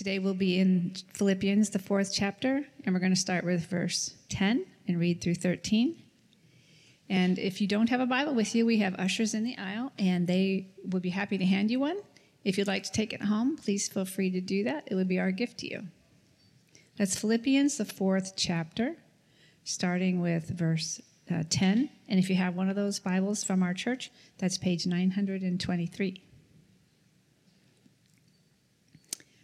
Today we'll be in Philippians, the fourth chapter, and we're going to start with verse 10 and read through 13. And if you don't have a Bible with you, we have ushers in the aisle, and they would be happy to hand you one. If you'd like to take it home, please feel free to do that. It would be our gift to you. That's Philippians, the fourth chapter, starting with verse uh, 10. And if you have one of those Bibles from our church, that's page 923.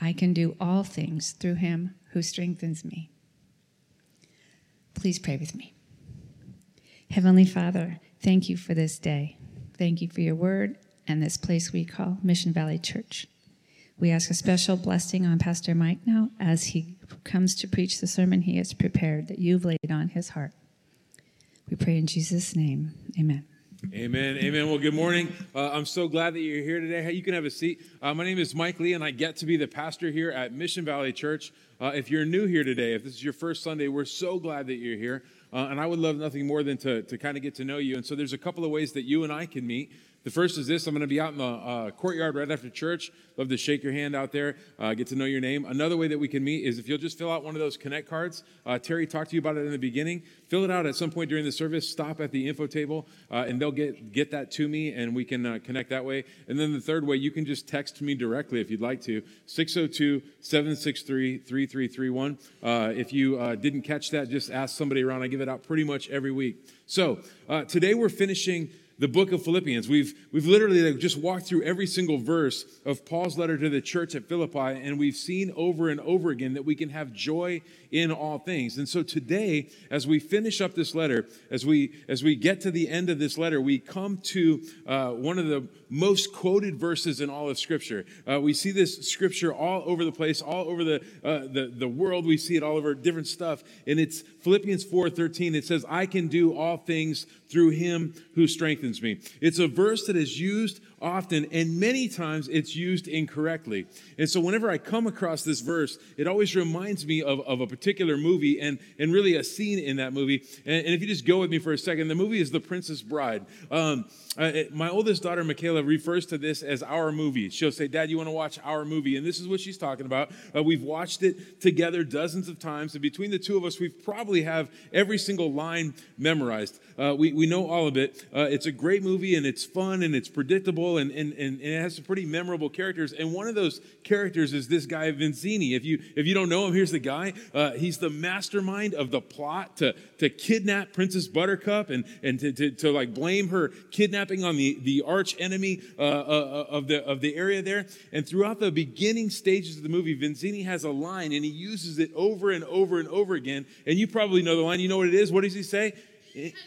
I can do all things through him who strengthens me. Please pray with me. Heavenly Father, thank you for this day. Thank you for your word and this place we call Mission Valley Church. We ask a special blessing on Pastor Mike now as he comes to preach the sermon he has prepared that you've laid on his heart. We pray in Jesus' name. Amen. Amen. Amen. Well, good morning. Uh, I'm so glad that you're here today. Hey, you can have a seat. Uh, my name is Mike Lee, and I get to be the pastor here at Mission Valley Church. Uh, if you're new here today, if this is your first Sunday, we're so glad that you're here. Uh, and I would love nothing more than to, to kind of get to know you. And so there's a couple of ways that you and I can meet. The first is this I'm going to be out in the uh, courtyard right after church. Love to shake your hand out there, uh, get to know your name. Another way that we can meet is if you'll just fill out one of those Connect cards. Uh, Terry talked to you about it in the beginning. Fill it out at some point during the service. Stop at the info table, uh, and they'll get, get that to me, and we can uh, connect that way. And then the third way, you can just text me directly if you'd like to 602 763 3331. Uh, if you didn't catch that, just ask somebody around. I give it out pretty much every week. So today we're finishing the book of Philippians. We've, we've literally just walked through every single verse of Paul's letter to the church at Philippi, and we've seen over and over again that we can have joy in all things. And so today, as we finish up this letter, as we as we get to the end of this letter, we come to uh, one of the most quoted verses in all of Scripture. Uh, we see this Scripture all over the place, all over the, uh, the the world. We see it all over different stuff, and it's Philippians four thirteen. It says, "I can do all things through Him who strengthens me." It's a verse that is used often, and many times it's used incorrectly. And so whenever I come across this verse, it always reminds me of, of a particular movie and, and really a scene in that movie. And, and if you just go with me for a second, the movie is The Princess Bride. Um, my oldest daughter, Michaela, refers to this as our movie. She'll say, Dad, you want to watch our movie? And this is what she's talking about. Uh, we've watched it together dozens of times. And between the two of us, we probably have every single line memorized. Uh, we, we know all of it. Uh, it's a great movie and it's fun and it's predictable and, and, and, it has some pretty memorable characters. And one of those characters is this guy, Vizzini. If you, if you don't know him, here's the guy. Uh, he's the mastermind of the plot to, to kidnap Princess Buttercup and, and to, to, to like blame her kidnapping on the, the arch enemy uh, uh, of, the, of the area there. And throughout the beginning stages of the movie, Vizzini has a line and he uses it over and over and over again. And you probably know the line. You know what it is? What does he say?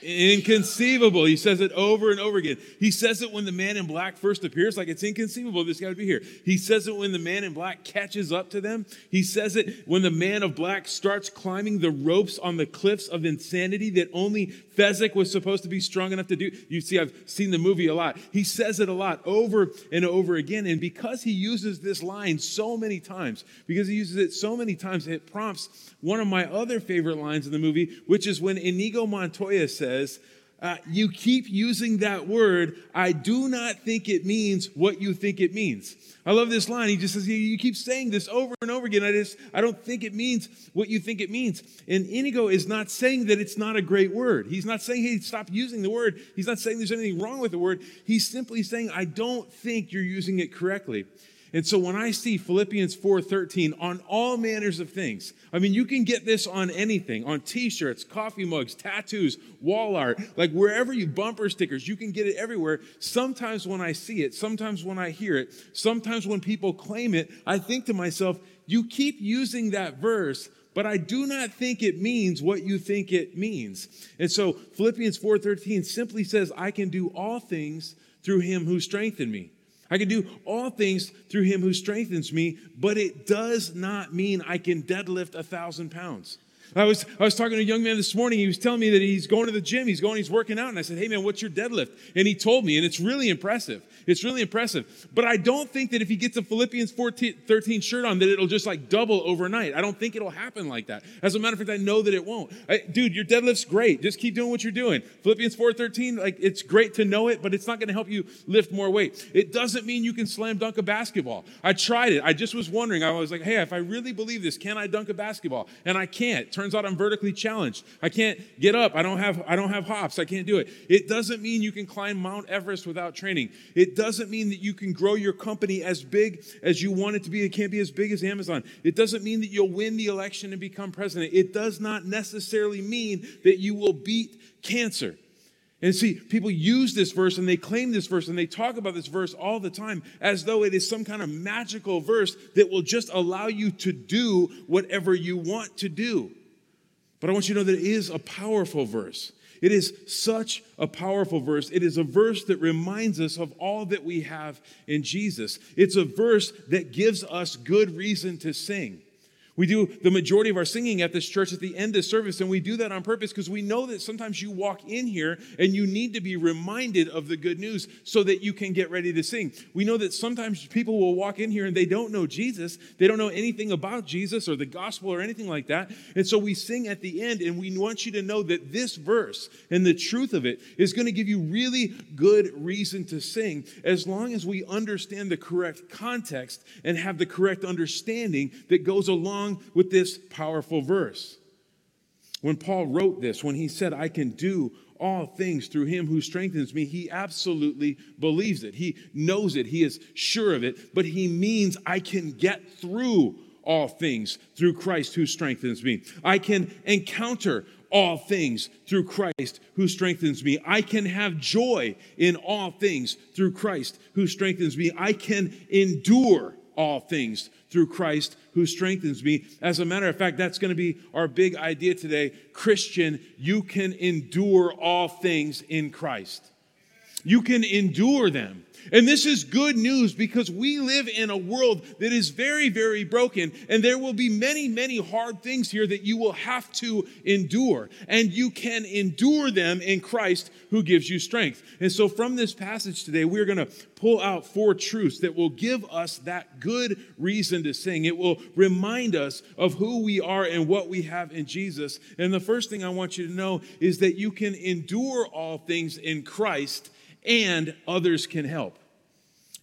Inconceivable. He says it over and over again. He says it when the man in black first appears, like it's inconceivable this guy would be here. He says it when the man in black catches up to them. He says it when the man of black starts climbing the ropes on the cliffs of insanity that only Fezzik was supposed to be strong enough to do. You see, I've seen the movie a lot. He says it a lot over and over again. And because he uses this line so many times, because he uses it so many times, it prompts one of my other favorite lines in the movie, which is when Inigo Montoya says, uh, you keep using that word. I do not think it means what you think it means. I love this line. He just says, You keep saying this over and over again. I just, I don't think it means what you think it means. And Inigo is not saying that it's not a great word. He's not saying, Hey, stop using the word. He's not saying there's anything wrong with the word. He's simply saying, I don't think you're using it correctly. And so when I see Philippians 4:13 on all manners of things, I mean you can get this on anything, on t-shirts, coffee mugs, tattoos, wall art, like wherever you bumper stickers, you can get it everywhere. Sometimes when I see it, sometimes when I hear it, sometimes when people claim it, I think to myself, you keep using that verse but I do not think it means what you think it means. And so Philippians 4:13 simply says I can do all things through him who strengthened me. I can do all things through him who strengthens me, but it does not mean I can deadlift a thousand pounds. I was, I was talking to a young man this morning. He was telling me that he's going to the gym. He's going, he's working out. And I said, Hey, man, what's your deadlift? And he told me, and it's really impressive. It's really impressive. But I don't think that if he gets a Philippians 14, 13 shirt on, that it'll just like double overnight. I don't think it'll happen like that. As a matter of fact, I know that it won't. I, dude, your deadlift's great. Just keep doing what you're doing. Philippians 4.13, like it's great to know it, but it's not going to help you lift more weight. It doesn't mean you can slam dunk a basketball. I tried it. I just was wondering. I was like, hey, if I really believe this, can I dunk a basketball? And I can't. Turns out I'm vertically challenged. I can't get up. I don't have I don't have hops. I can't do it. It doesn't mean you can climb Mount Everest without training. It doesn't mean that you can grow your company as big as you want it to be. It can't be as big as Amazon. It doesn't mean that you'll win the election and become president. It does not necessarily mean that you will beat cancer. And see, people use this verse and they claim this verse and they talk about this verse all the time as though it is some kind of magical verse that will just allow you to do whatever you want to do. But I want you to know that it is a powerful verse. It is such a powerful verse. It is a verse that reminds us of all that we have in Jesus. It's a verse that gives us good reason to sing. We do the majority of our singing at this church at the end of service, and we do that on purpose because we know that sometimes you walk in here and you need to be reminded of the good news so that you can get ready to sing. We know that sometimes people will walk in here and they don't know Jesus, they don't know anything about Jesus or the gospel or anything like that. And so we sing at the end, and we want you to know that this verse and the truth of it is going to give you really good reason to sing as long as we understand the correct context and have the correct understanding that goes along along with this powerful verse. When Paul wrote this, when he said, I can do all things through him who strengthens me, he absolutely believes it. He knows it. He is sure of it, but he means I can get through all things through Christ who strengthens me. I can encounter all things through Christ who strengthens me. I can have joy in all things through Christ who strengthens me. I can endure all things through Christ who strengthens me. As a matter of fact, that's going to be our big idea today. Christian, you can endure all things in Christ. You can endure them. And this is good news because we live in a world that is very, very broken. And there will be many, many hard things here that you will have to endure. And you can endure them in Christ who gives you strength. And so from this passage today, we're going to pull out four truths that will give us that good reason to sing. It will remind us of who we are and what we have in Jesus. And the first thing I want you to know is that you can endure all things in Christ and others can help.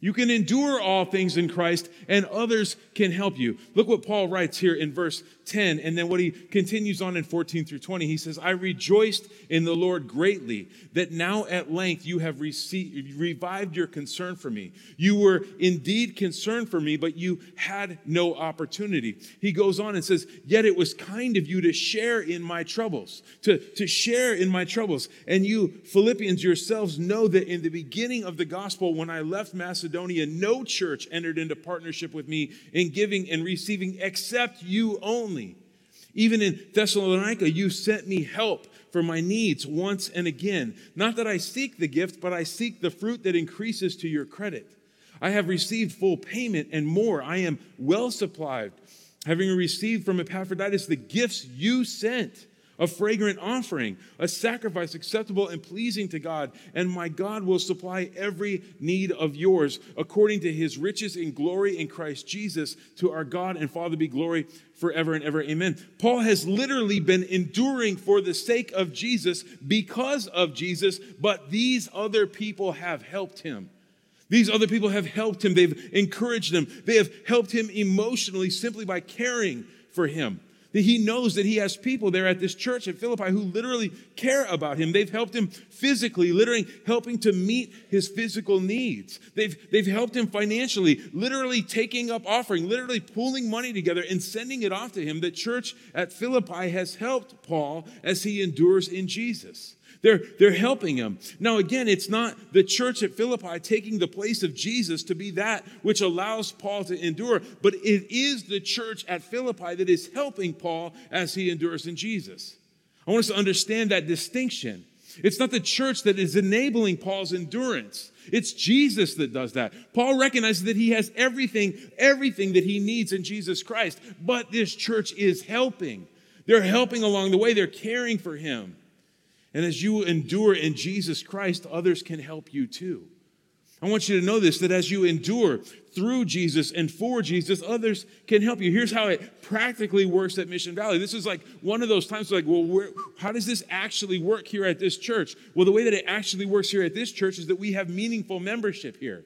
You can endure all things in Christ, and others can help you. Look what Paul writes here in verse 10, and then what he continues on in 14 through 20. He says, I rejoiced in the Lord greatly that now at length you have received, revived your concern for me. You were indeed concerned for me, but you had no opportunity. He goes on and says, Yet it was kind of you to share in my troubles, to, to share in my troubles. And you, Philippians yourselves, know that in the beginning of the gospel, when I left Macedonia, no church entered into partnership with me in giving and receiving except you only. Even in Thessalonica, you sent me help for my needs once and again. Not that I seek the gift, but I seek the fruit that increases to your credit. I have received full payment and more. I am well supplied, having received from Epaphroditus the gifts you sent a fragrant offering, a sacrifice acceptable and pleasing to God. And my God will supply every need of yours according to his riches in glory in Christ Jesus. To our God and Father be glory forever and ever. Amen. Paul has literally been enduring for the sake of Jesus because of Jesus, but these other people have helped him. These other people have helped him. They've encouraged him. They have helped him emotionally simply by caring for him. That he knows that he has people there at this church at Philippi who literally care about him. They've helped him physically, literally helping to meet his physical needs. They've, they've helped him financially, literally taking up offering, literally pulling money together and sending it off to him. The church at Philippi has helped Paul as he endures in Jesus. They're, they're helping him. Now, again, it's not the church at Philippi taking the place of Jesus to be that which allows Paul to endure, but it is the church at Philippi that is helping Paul as he endures in Jesus. I want us to understand that distinction. It's not the church that is enabling Paul's endurance. It's Jesus that does that. Paul recognizes that he has everything, everything that he needs in Jesus Christ, but this church is helping. They're helping along the way, they're caring for him. And as you endure in Jesus Christ, others can help you too. I want you to know this that as you endure through Jesus and for Jesus, others can help you. Here's how it practically works at Mission Valley. This is like one of those times like, well, where, how does this actually work here at this church? Well, the way that it actually works here at this church is that we have meaningful membership here.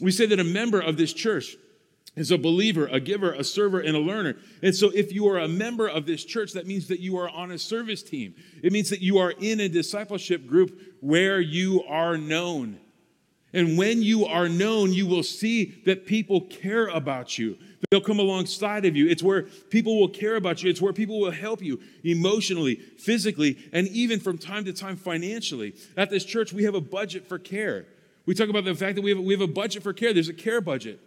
We say that a member of this church is a believer, a giver, a server, and a learner. And so, if you are a member of this church, that means that you are on a service team. It means that you are in a discipleship group where you are known. And when you are known, you will see that people care about you. They'll come alongside of you. It's where people will care about you. It's where people will help you emotionally, physically, and even from time to time financially. At this church, we have a budget for care. We talk about the fact that we have, we have a budget for care. There's a care budget.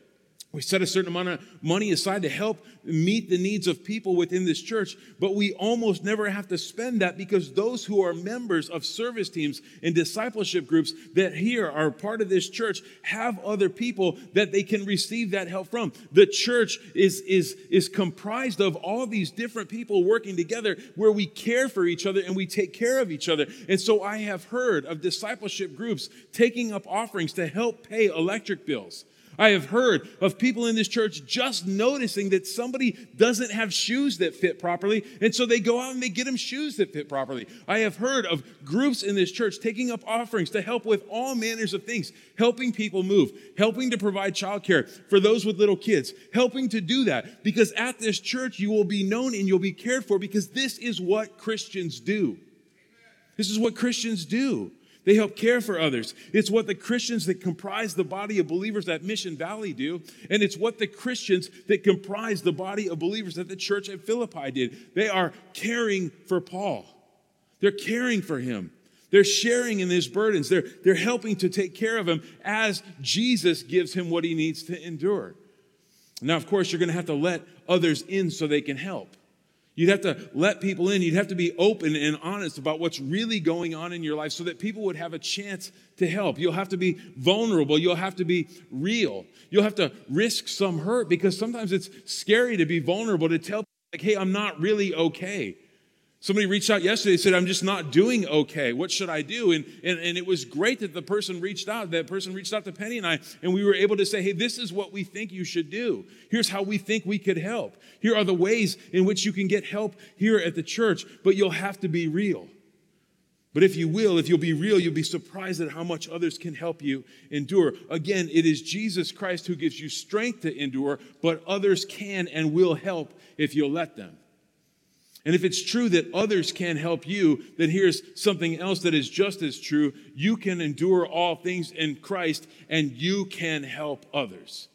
We set a certain amount of money aside to help meet the needs of people within this church, but we almost never have to spend that because those who are members of service teams and discipleship groups that here are part of this church have other people that they can receive that help from. The church is, is, is comprised of all these different people working together where we care for each other and we take care of each other. And so I have heard of discipleship groups taking up offerings to help pay electric bills I have heard of people in this church just noticing that somebody doesn't have shoes that fit properly, and so they go out and they get them shoes that fit properly. I have heard of groups in this church taking up offerings to help with all manners of things, helping people move, helping to provide childcare for those with little kids, helping to do that because at this church you will be known and you'll be cared for because this is what Christians do. This is what Christians do. They help care for others. It's what the Christians that comprise the body of believers at Mission Valley do, and it's what the Christians that comprise the body of believers at the church at Philippi did. They are caring for Paul. They're caring for him. They're sharing in his burdens. They're, they're helping to take care of him as Jesus gives him what he needs to endure. Now, of course, you're going to have to let others in so they can help. You'd have to let people in. You'd have to be open and honest about what's really going on in your life so that people would have a chance to help. You'll have to be vulnerable. You'll have to be real. You'll have to risk some hurt because sometimes it's scary to be vulnerable, to tell people, like, hey, I'm not really okay. Somebody reached out yesterday and said, I'm just not doing okay. What should I do? And, and, and it was great that the person reached out. That person reached out to Penny and I, and we were able to say, hey, this is what we think you should do. Here's how we think we could help. Here are the ways in which you can get help here at the church, but you'll have to be real. But if you will, if you'll be real, you'll be surprised at how much others can help you endure. Again, it is Jesus Christ who gives you strength to endure, but others can and will help if you'll let them. And if it's true that others can help you, then here's something else that is just as true. You can endure all things in Christ and you can help others.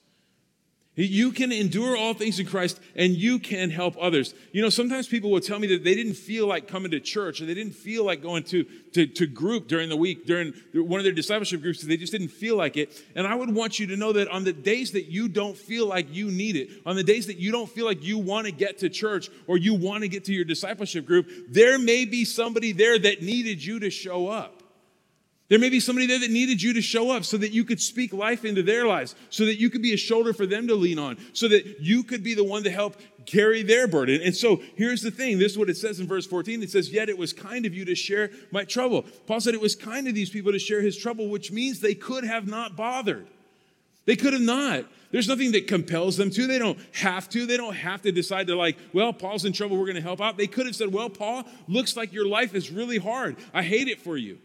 You can endure all things in Christ and you can help others. You know, sometimes people will tell me that they didn't feel like coming to church or they didn't feel like going to, to, to group during the week, during one of their discipleship groups, they just didn't feel like it. And I would want you to know that on the days that you don't feel like you need it, on the days that you don't feel like you want to get to church or you want to get to your discipleship group, there may be somebody there that needed you to show up. There may be somebody there that needed you to show up so that you could speak life into their lives, so that you could be a shoulder for them to lean on, so that you could be the one to help carry their burden. And so here's the thing this is what it says in verse 14. It says, Yet it was kind of you to share my trouble. Paul said it was kind of these people to share his trouble, which means they could have not bothered. They could have not. There's nothing that compels them to. They don't have to. They don't have to decide to, like, well, Paul's in trouble. We're going to help out. They could have said, well, Paul, looks like your life is really hard. I hate it for you.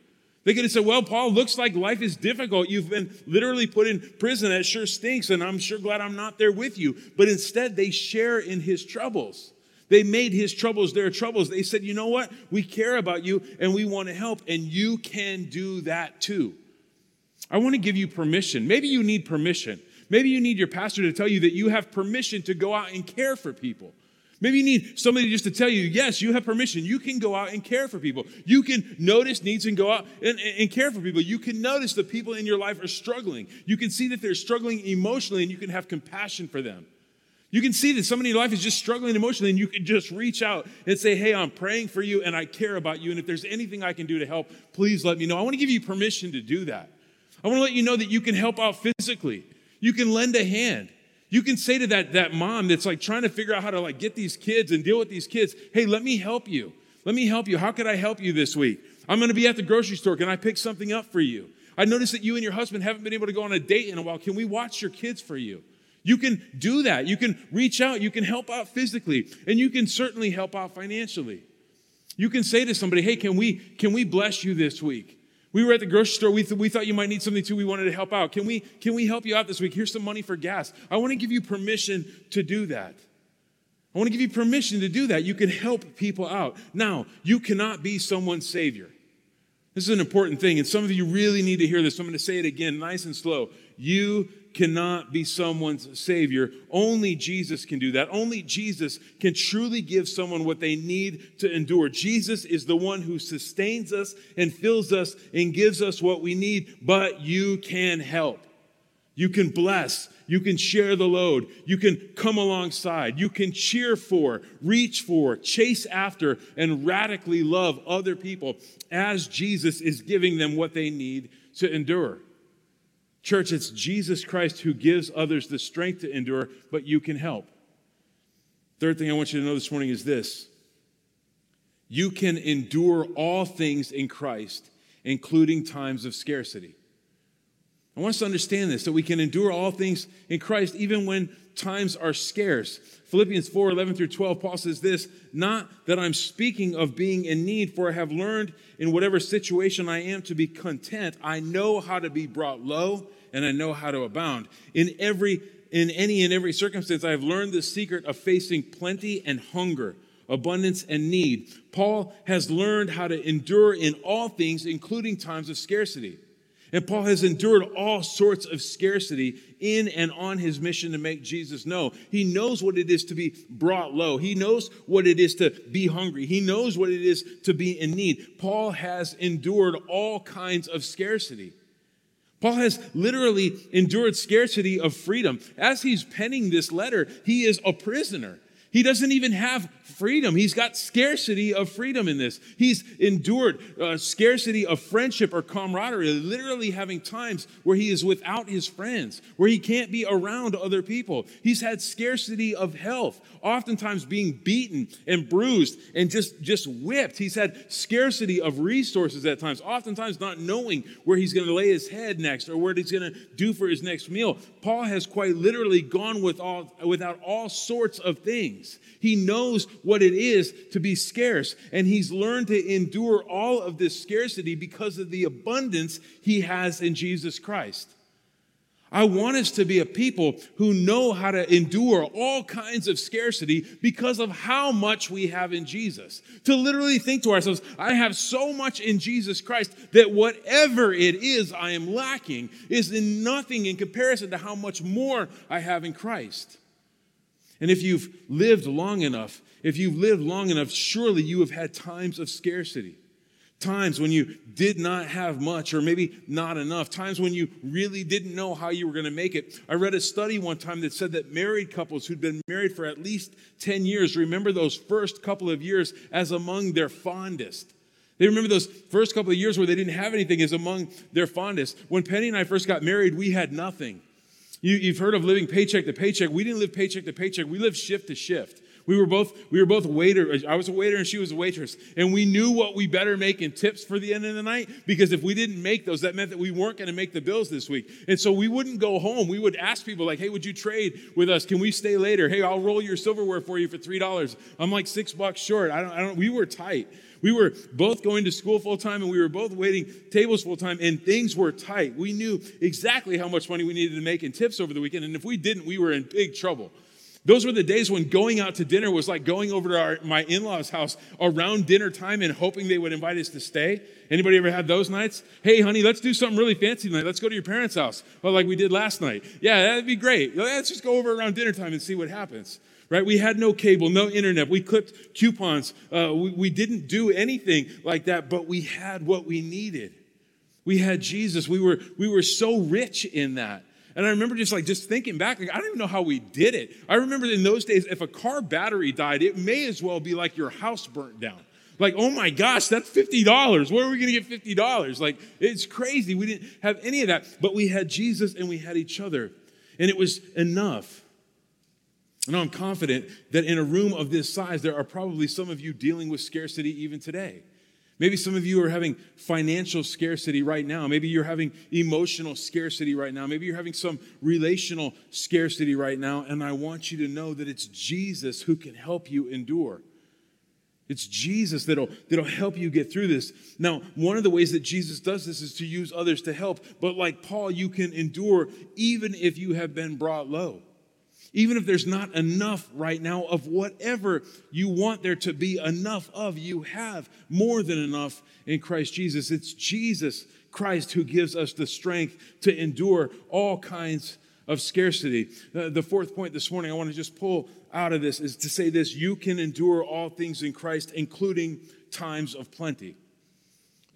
They could have said, Well, Paul, looks like life is difficult. You've been literally put in prison. That sure stinks, and I'm sure glad I'm not there with you. But instead, they share in his troubles. They made his troubles their troubles. They said, You know what? We care about you and we want to help, and you can do that too. I want to give you permission. Maybe you need permission. Maybe you need your pastor to tell you that you have permission to go out and care for people. Maybe you need somebody just to tell you, yes, you have permission. You can go out and care for people. You can notice needs and go out and, and, care for people. You can notice the people in your life are struggling. You can see that they're struggling emotionally and you can have compassion for them. You can see that somebody in your life is just struggling emotionally, and you can just reach out and say, Hey, I'm praying for you and I care about you. And if there's anything I can do to help, please let me know. I want to give you permission to do that. I want to let you know that you can help out physically. You can lend a hand. You can say to that, that mom that's like trying to figure out how to like get these kids and deal with these kids, hey, let me help you. Let me help you. How could I help you this week? I'm going to be at the grocery store. Can I pick something up for you? I noticed that you and your husband haven't been able to go on a date in a while. Can we watch your kids for you? You can do that. You can reach out. You can help out physically, and you can certainly help out financially. You can say to somebody, "Hey, can we can we bless you this week?" We were at the grocery store. We, th- we thought you might need something too. We wanted to help out. Can we, can we help you out this week? Here's some money for gas. I want to give you permission to do that. I want to give you permission to do that. You can help people out. Now, you cannot be someone's savior. This is an important thing, and some of you really need to hear this. So I'm going to say it again, nice and slow. You cannot be someone's savior. Only Jesus can do that. Only Jesus can truly give someone what they need to endure. Jesus is the one who sustains us and fills us and gives us what we need, but you can help. You can bless. You can share the load. You can come alongside. You can cheer for, reach for, chase after, and radically love other people as Jesus is giving them what they need to endure. Church, it's Jesus Christ who gives others the strength to endure, but you can help. Third thing I want you to know this morning is this you can endure all things in Christ, including times of scarcity. I want us to understand this that we can endure all things in Christ even when times are scarce. Philippians 4 11 through 12, Paul says this Not that I'm speaking of being in need, for I have learned in whatever situation I am to be content. I know how to be brought low and I know how to abound. In every in any and every circumstance, I have learned the secret of facing plenty and hunger, abundance and need. Paul has learned how to endure in all things, including times of scarcity. And Paul has endured all sorts of scarcity in and on his mission to make Jesus know. He knows what it is to be brought low. He knows what it is to be hungry. He knows what it is to be in need. Paul has endured all kinds of scarcity. Paul has literally endured scarcity of freedom. As he's penning this letter, he is a prisoner. He doesn't even have freedom. He's got scarcity of freedom in this. He's endured uh, scarcity of friendship or camaraderie, literally having times where he is without his friends, where he can't be around other people. He's had scarcity of health, oftentimes being beaten and bruised and just, just whipped. He's had scarcity of resources at times, oftentimes not knowing where he's going to lay his head next or what he's going to do for his next meal. Paul has quite literally gone with all, without all sorts of things. He knows what it is to be scarce, and he's learned to endure all of this scarcity because of the abundance he has in Jesus Christ. I want us to be a people who know how to endure all kinds of scarcity because of how much we have in Jesus. To literally think to ourselves, I have so much in Jesus Christ that whatever it is I am lacking is in nothing in comparison to how much more I have in Christ. And if you've lived long enough, if you've lived long enough, surely you have had times of scarcity. Times when you did not have much or maybe not enough. Times when you really didn't know how you were going to make it. I read a study one time that said that married couples who'd been married for at least 10 years remember those first couple of years as among their fondest. They remember those first couple of years where they didn't have anything as among their fondest. When Penny and I first got married, we had nothing. You, have heard of living paycheck to paycheck. We didn't live paycheck to paycheck. We lived shift to shift. We were both we were both waiter. I was a waiter and she was a waitress, and we knew what we better make in tips for the end of the night because if we didn't make those, that meant that we weren't going to make the bills this week. And so we wouldn't go home. We would ask people like, "Hey, would you trade with us? Can we stay later? Hey, I'll roll your silverware for you for three dollars. I'm like six bucks short. I don't. I don't. We were tight. We were both going to school full time and we were both waiting tables full time, and things were tight. We knew exactly how much money we needed to make in tips over the weekend, and if we didn't, we were in big trouble. Those were the days when going out to dinner was like going over to our, my in-laws' house around dinner time and hoping they would invite us to stay. Anybody ever had those nights? Hey, honey, let's do something really fancy tonight. Let's go to your parents' house. Well, like we did last night. Yeah, that'd be great. Let's just go over around dinner time and see what happens right? We had no cable, no internet. We clipped coupons. Uh, we, we didn't do anything like that, but we had what we needed. We had Jesus. We were, we were so rich in that. And I remember just like just thinking back, like I don't even know how we did it. I remember in those days, if a car battery died, it may as well be like your house burnt down. Like, oh my gosh, that's $50. Where are we going to get $50? Like, it's crazy. We didn't have any of that, but we had Jesus and we had each other, and it was enough. And I'm confident that in a room of this size, there are probably some of you dealing with scarcity even today. Maybe some of you are having financial scarcity right now. Maybe you're having emotional scarcity right now. Maybe you're having some relational scarcity right now. And I want you to know that it's Jesus who can help you endure. It's Jesus that'll, that'll help you get through this. Now, one of the ways that Jesus does this is to use others to help. But like Paul, you can endure even if you have been brought low. Even if there's not enough right now of whatever you want there to be enough of, you have more than enough in Christ Jesus. It's Jesus Christ who gives us the strength to endure all kinds of scarcity. Uh, the fourth point this morning I want to just pull out of this is to say this you can endure all things in Christ, including times of plenty.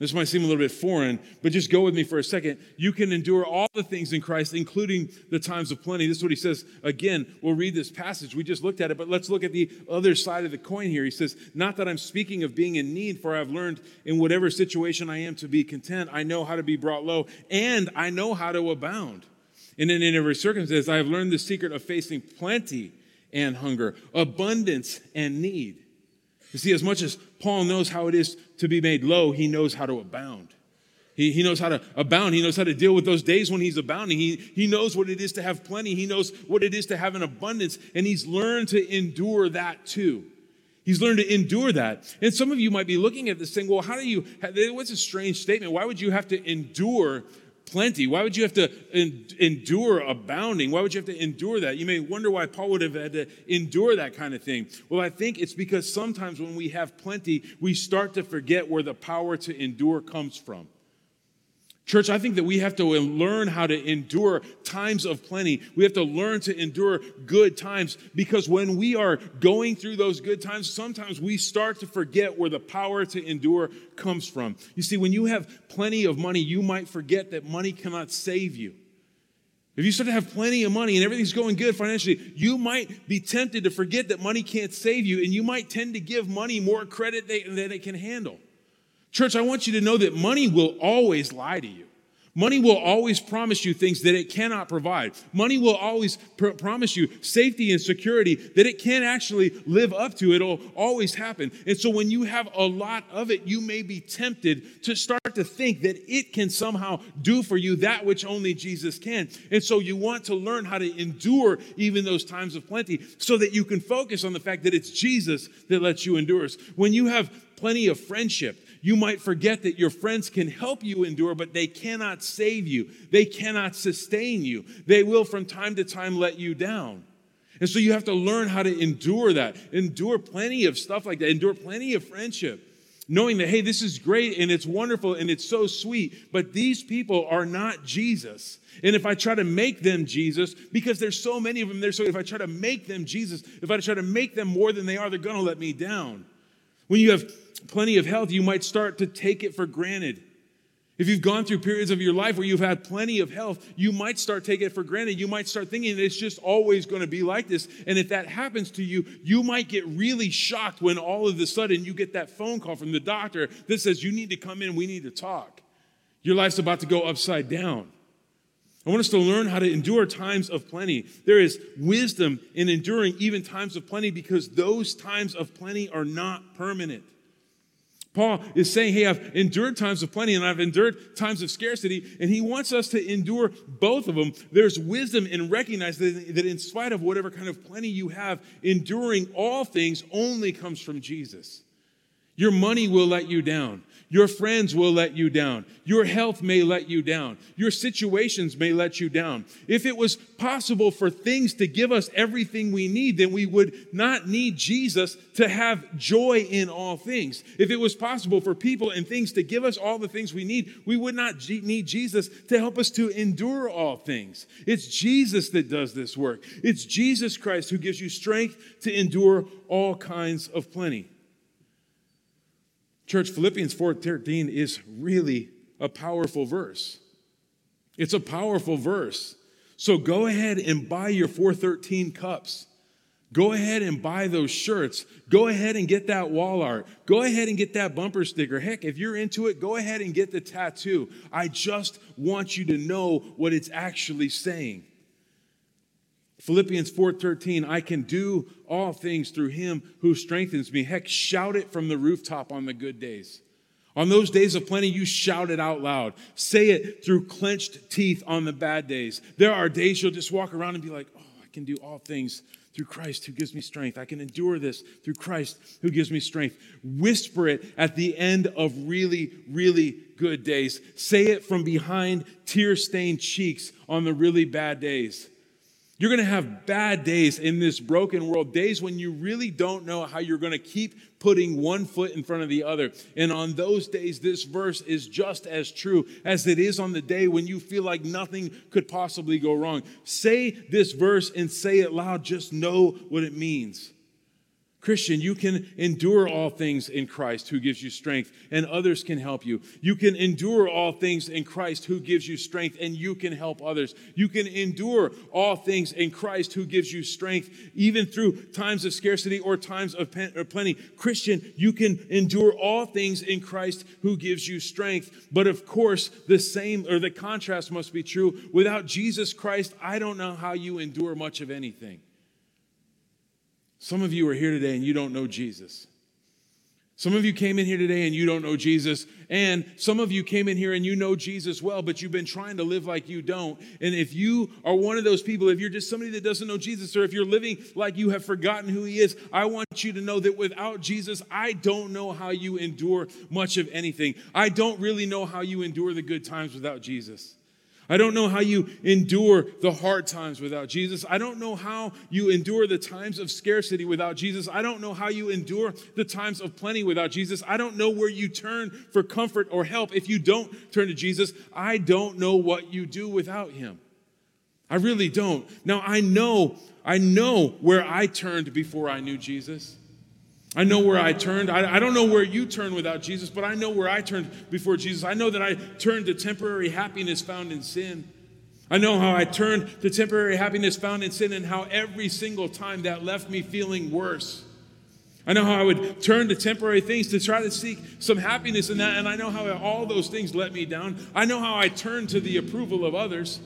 This might seem a little bit foreign, but just go with me for a second. You can endure all the things in Christ, including the times of plenty. This is what he says. Again, we'll read this passage. We just looked at it, but let's look at the other side of the coin here. He says, Not that I'm speaking of being in need, for I've learned in whatever situation I am to be content. I know how to be brought low, and I know how to abound. And in every circumstance, I have learned the secret of facing plenty and hunger, abundance and need. You see, as much as Paul knows how it is to be made low, he knows how to abound. He, he knows how to abound. He knows how to deal with those days when he's abounding. He, he knows what it is to have plenty. He knows what it is to have an abundance. And he's learned to endure that too. He's learned to endure that. And some of you might be looking at this saying, well, how do you, what's a strange statement? Why would you have to endure plenty? Why would you have to endure abounding? Why would you have to endure that? You may wonder why Paul would have had to endure that kind of thing. Well, I think it's because sometimes when we have plenty, we start to forget where the power to endure comes from. Church, I think that we have to learn how to endure times of plenty. We have to learn to endure good times because when we are going through those good times, sometimes we start to forget where the power to endure comes from. You see, when you have plenty of money, you might forget that money cannot save you. If you start to have plenty of money and everything's going good financially, you might be tempted to forget that money can't save you, and you might tend to give money more credit than it can handle. Church, I want you to know that money will always lie to you. Money will always promise you things that it cannot provide. Money will always pr- promise you safety and security that it can't actually live up to. It'll always happen. And so when you have a lot of it, you may be tempted to start to think that it can somehow do for you that which only Jesus can. And so you want to learn how to endure even those times of plenty so that you can focus on the fact that it's Jesus that lets you endure. When you have plenty of friendship, you might forget that your friends can help you endure, but they cannot save you. They cannot sustain you. They will from time to time let you down. And so you have to learn how to endure that, endure plenty of stuff like that, endure plenty of friendship, knowing that, hey, this is great and it's wonderful and it's so sweet, but these people are not Jesus. And if I try to make them Jesus, because there's so many of them there, so if I try to make them Jesus, if I try to make them more than they are, they're going to let me down. When you have plenty of health, you might start to take it for granted. If you've gone through periods of your life where you've had plenty of health, you might start taking it for granted. You might start thinking that it's just always going to be like this. And if that happens to you, you might get really shocked when all of a sudden you get that phone call from the doctor that says, You need to come in, we need to talk. Your life's about to go upside down. I want us to learn how to endure times of plenty. There is wisdom in enduring even times of plenty because those times of plenty are not permanent. Paul is saying, Hey, I've endured times of plenty and I've endured times of scarcity, and he wants us to endure both of them. There's wisdom in recognizing that in spite of whatever kind of plenty you have, enduring all things only comes from Jesus. Your money will let you down. Your friends will let you down. Your health may let you down. Your situations may let you down. If it was possible for things to give us everything we need, then we would not need Jesus to have joy in all things. If it was possible for people and things to give us all the things we need, we would not need Jesus to help us to endure all things. It's Jesus that does this work. It's Jesus Christ who gives you strength to endure all kinds of plenty. Church, Philippians 4:13 is really a powerful verse. It's a powerful verse. So go ahead and buy your 413 cups. Go ahead and buy those shirts. Go ahead and get that wall art. Go ahead and get that bumper sticker. Heck, if you're into it, go ahead and get the tattoo. I just want you to know what it's actually saying. Philippians 4:13 I can do all things through him who strengthens me. Heck, shout it from the rooftop on the good days. On those days of plenty, you shout it out loud. Say it through clenched teeth on the bad days. There are days you'll just walk around and be like, "Oh, I can do all things through Christ who gives me strength. I can endure this through Christ who gives me strength." Whisper it at the end of really, really good days. Say it from behind tear-stained cheeks on the really bad days. You're going to have bad days in this broken world, days when you really don't know how you're going to keep putting one foot in front of the other. And on those days, this verse is just as true as it is on the day when you feel like nothing could possibly go wrong. Say this verse and say it loud, just know what it means. Christian, you can endure all things in Christ who gives you strength, and others can help you. You can endure all things in Christ who gives you strength, and you can help others. You can endure all things in Christ who gives you strength, even through times of scarcity or times of plenty. Christian, you can endure all things in Christ who gives you strength. But of course, the same or the contrast must be true. Without Jesus Christ, I don't know how you endure much of anything. Some of you are here today and you don't know Jesus. Some of you came in here today and you don't know Jesus. And some of you came in here and you know Jesus well, but you've been trying to live like you don't. And if you are one of those people, if you're just somebody that doesn't know Jesus, or if you're living like you have forgotten who he is, I want you to know that without Jesus, I don't know how you endure much of anything. I don't really know how you endure the good times without Jesus. I don't know how you endure the hard times without Jesus. I don't know how you endure the times of scarcity without Jesus. I don't know how you endure the times of plenty without Jesus. I don't know where you turn for comfort or help if you don't turn to Jesus. I don't know what you do without him. I really don't. Now I know, I know where I turned before I knew Jesus. I know where I turned. I, I, don't know where you turn without Jesus, but I know where I turned before Jesus. I know that I turned to temporary happiness found in sin. I know how I turned to temporary happiness found in sin and how every single time that left me feeling worse. I know how I would turn to temporary things to try to seek some happiness in that, and I know how all those things let me down. I know how I turned to the approval of others.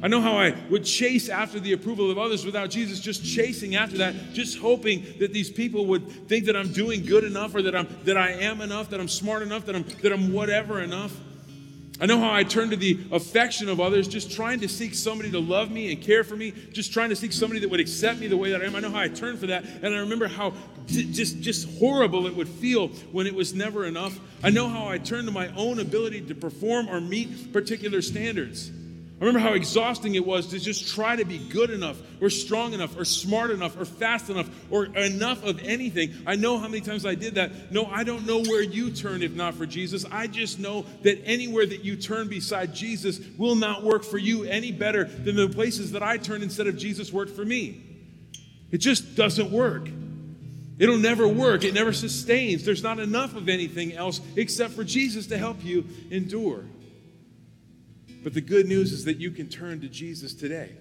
I know how I would chase after the approval of others without Jesus, just chasing after that, just hoping that these people would think that I'm doing good enough or that I'm that I am enough, that I'm smart enough, that I'm that I'm whatever enough. I know how I turn to the affection of others, just trying to seek somebody to love me and care for me, just trying to seek somebody that would accept me the way that I am. I know how I turn for that, and I remember how just just horrible it would feel when it was never enough. I know how I turn to my own ability to perform or meet particular standards. I remember how exhausting it was to just try to be good enough or strong enough or smart enough or fast enough or enough of anything. I know how many times I did that. No, I don't know where you turn if not for Jesus. I just know that anywhere that you turn beside Jesus will not work for you any better than the places that I turned instead of Jesus worked for me. It just doesn't work. It'll never work. It never sustains. There's not enough of anything else except for Jesus to help you endure. But the good news is that you can turn to Jesus today.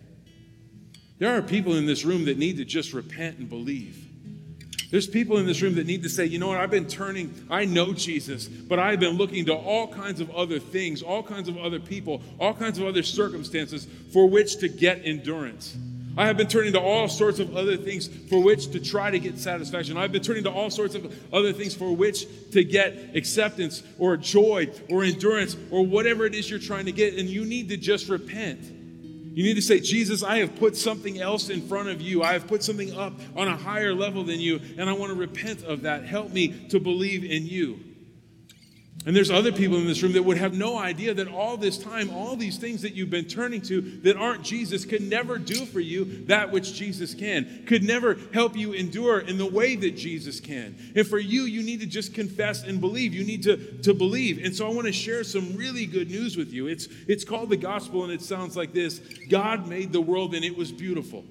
There are people in this room that need to just repent and believe. There's people in this room that need to say, you know what, I've been turning, I know Jesus, but I've been looking to all kinds of other things, all kinds of other people, all kinds of other circumstances for which to get endurance. I have been turning to all sorts of other things for which to try to get satisfaction. I've been turning to all sorts of other things for which to get acceptance or joy or endurance or whatever it is you're trying to get. And you need to just repent. You need to say, Jesus, I have put something else in front of you. I have put something up on a higher level than you, and I want to repent of that. Help me to believe in you. And there's other people in this room that would have no idea that all this time, all these things that you've been turning to that aren't Jesus could never do for you that which Jesus can, could never help you endure in the way that Jesus can. And for you, you need to just confess and believe. You need to, to believe. And so I want to share some really good news with you. It's, it's called the gospel, and it sounds like this God made the world, and it was beautiful.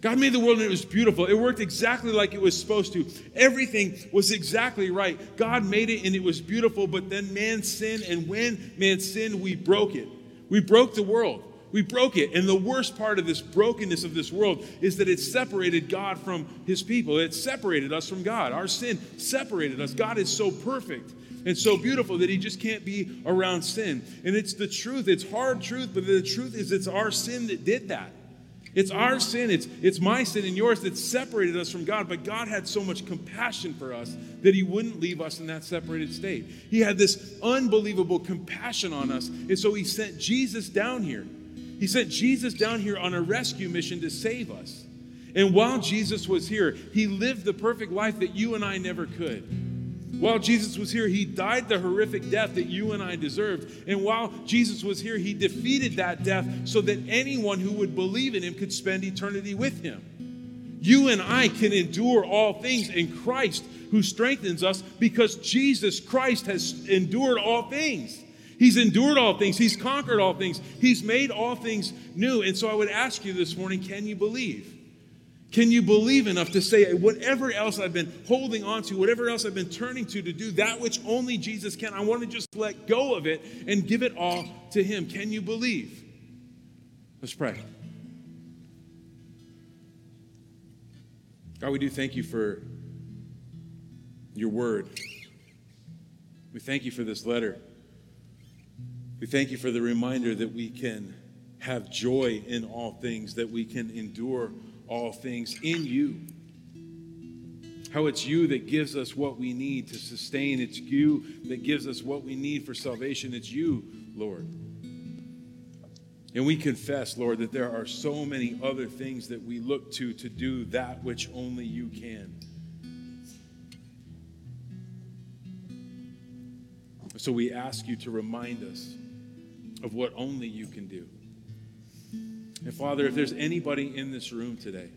God made the world and it was beautiful. It worked exactly like it was supposed to. Everything was exactly right. God made it and it was beautiful, but then man sinned, and when man sinned, we broke it. We broke the world. We broke it. And the worst part of this brokenness of this world is that it separated God from his people. It separated us from God. Our sin separated us. God is so perfect and so beautiful that he just can't be around sin. And it's the truth. It's hard truth, but the truth is it's our sin that did that. It's our sin, it's, it's my sin and yours that separated us from God. But God had so much compassion for us that He wouldn't leave us in that separated state. He had this unbelievable compassion on us. And so He sent Jesus down here. He sent Jesus down here on a rescue mission to save us. And while Jesus was here, He lived the perfect life that you and I never could. While Jesus was here, he died the horrific death that you and I deserved. And while Jesus was here, he defeated that death so that anyone who would believe in him could spend eternity with him. You and I can endure all things in Christ who strengthens us because Jesus Christ has endured all things. He's endured all things, He's conquered all things, He's made all things new. And so I would ask you this morning can you believe? Can you believe enough to say, whatever else I've been holding on to, whatever else I've been turning to to do that which only Jesus can, I want to just let go of it and give it all to Him? Can you believe? Let's pray. God, we do thank you for your word. We thank you for this letter. We thank you for the reminder that we can have joy in all things, that we can endure all things in you. How it's you that gives us what we need to sustain. It's you that gives us what we need for salvation. It's you, Lord. And we confess, Lord, that there are so many other things that we look to to do that which only you can. So we ask you to remind us of what only you can do. And Father, if there's anybody in this room today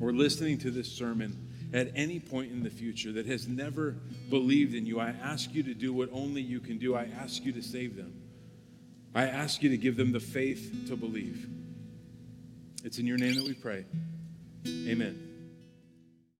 or listening to this sermon at any point in the future that has never believed in you, I ask you to do what only you can do. I ask you to save them. I ask you to give them the faith to believe. It's in your name that we pray. Amen.